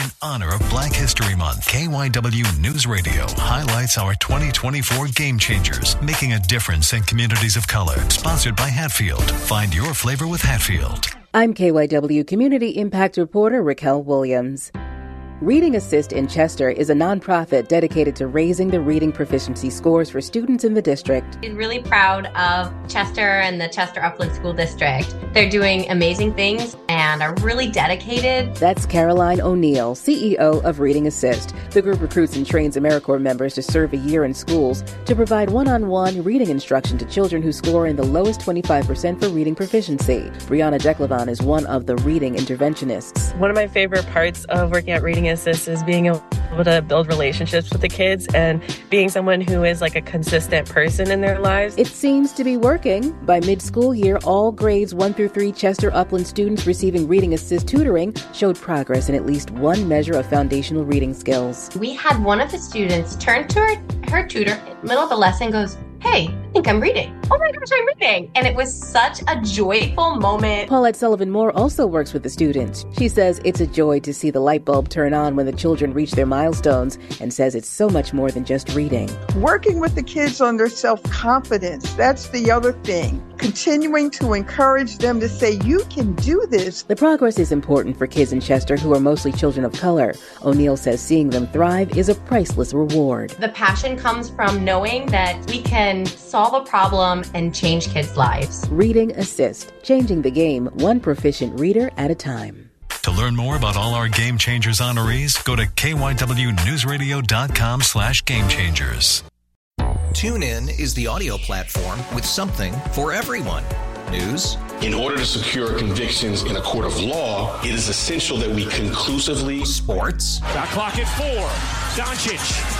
In honor of Black History Month, KYW News Radio highlights our 2024 Game Changers, making a difference in communities of color. Sponsored by Hatfield. Find your flavor with Hatfield. I'm KYW Community Impact Reporter Racquel Williams. Reading Assist in Chester is a nonprofit dedicated to raising the reading proficiency scores for students in the district. I'm really proud of Chester and the Chester Upland School District. They're doing amazing things and are really dedicated. That's Caroline O'Neill, CEO of Reading Assist. The group recruits and trains AmeriCorps members to serve a year in schools to provide one on one reading instruction to children who score in the lowest 25% for reading proficiency. Brianna Declavon is one of the reading interventionists. One of my favorite parts of working at Reading Assist is being able to build relationships with the kids and being someone who is like a consistent person in their lives. It seems to be working. By mid school year, all grades 1 through 3 Chester Upland students receiving Reading Assist tutoring showed progress in at least one measure of foundational reading skills. We had one of the students turn to her, her tutor in the middle of the lesson goes, Hey, I think I'm reading. Oh my gosh, I'm reading. And it was such a joyful moment. Paulette Sullivan Moore also works with the students. She says it's a joy to see the light bulb turn on when the children reach their milestones and says it's so much more than just reading. Working with the kids on their self confidence, that's the other thing. Continuing to encourage them to say, you can do this. The progress is important for kids in Chester who are mostly children of color. O'Neill says seeing them thrive is a priceless reward. The passion comes from knowing that we can solve a problem and change kids' lives. Reading Assist, changing the game one proficient reader at a time. To learn more about all our Game Changers honorees, go to kywnewsradio.com slash game changers. TuneIn is the audio platform with something for everyone. News. In order to secure convictions in a court of law, it is essential that we conclusively. Sports. Got clock at four. Doncic.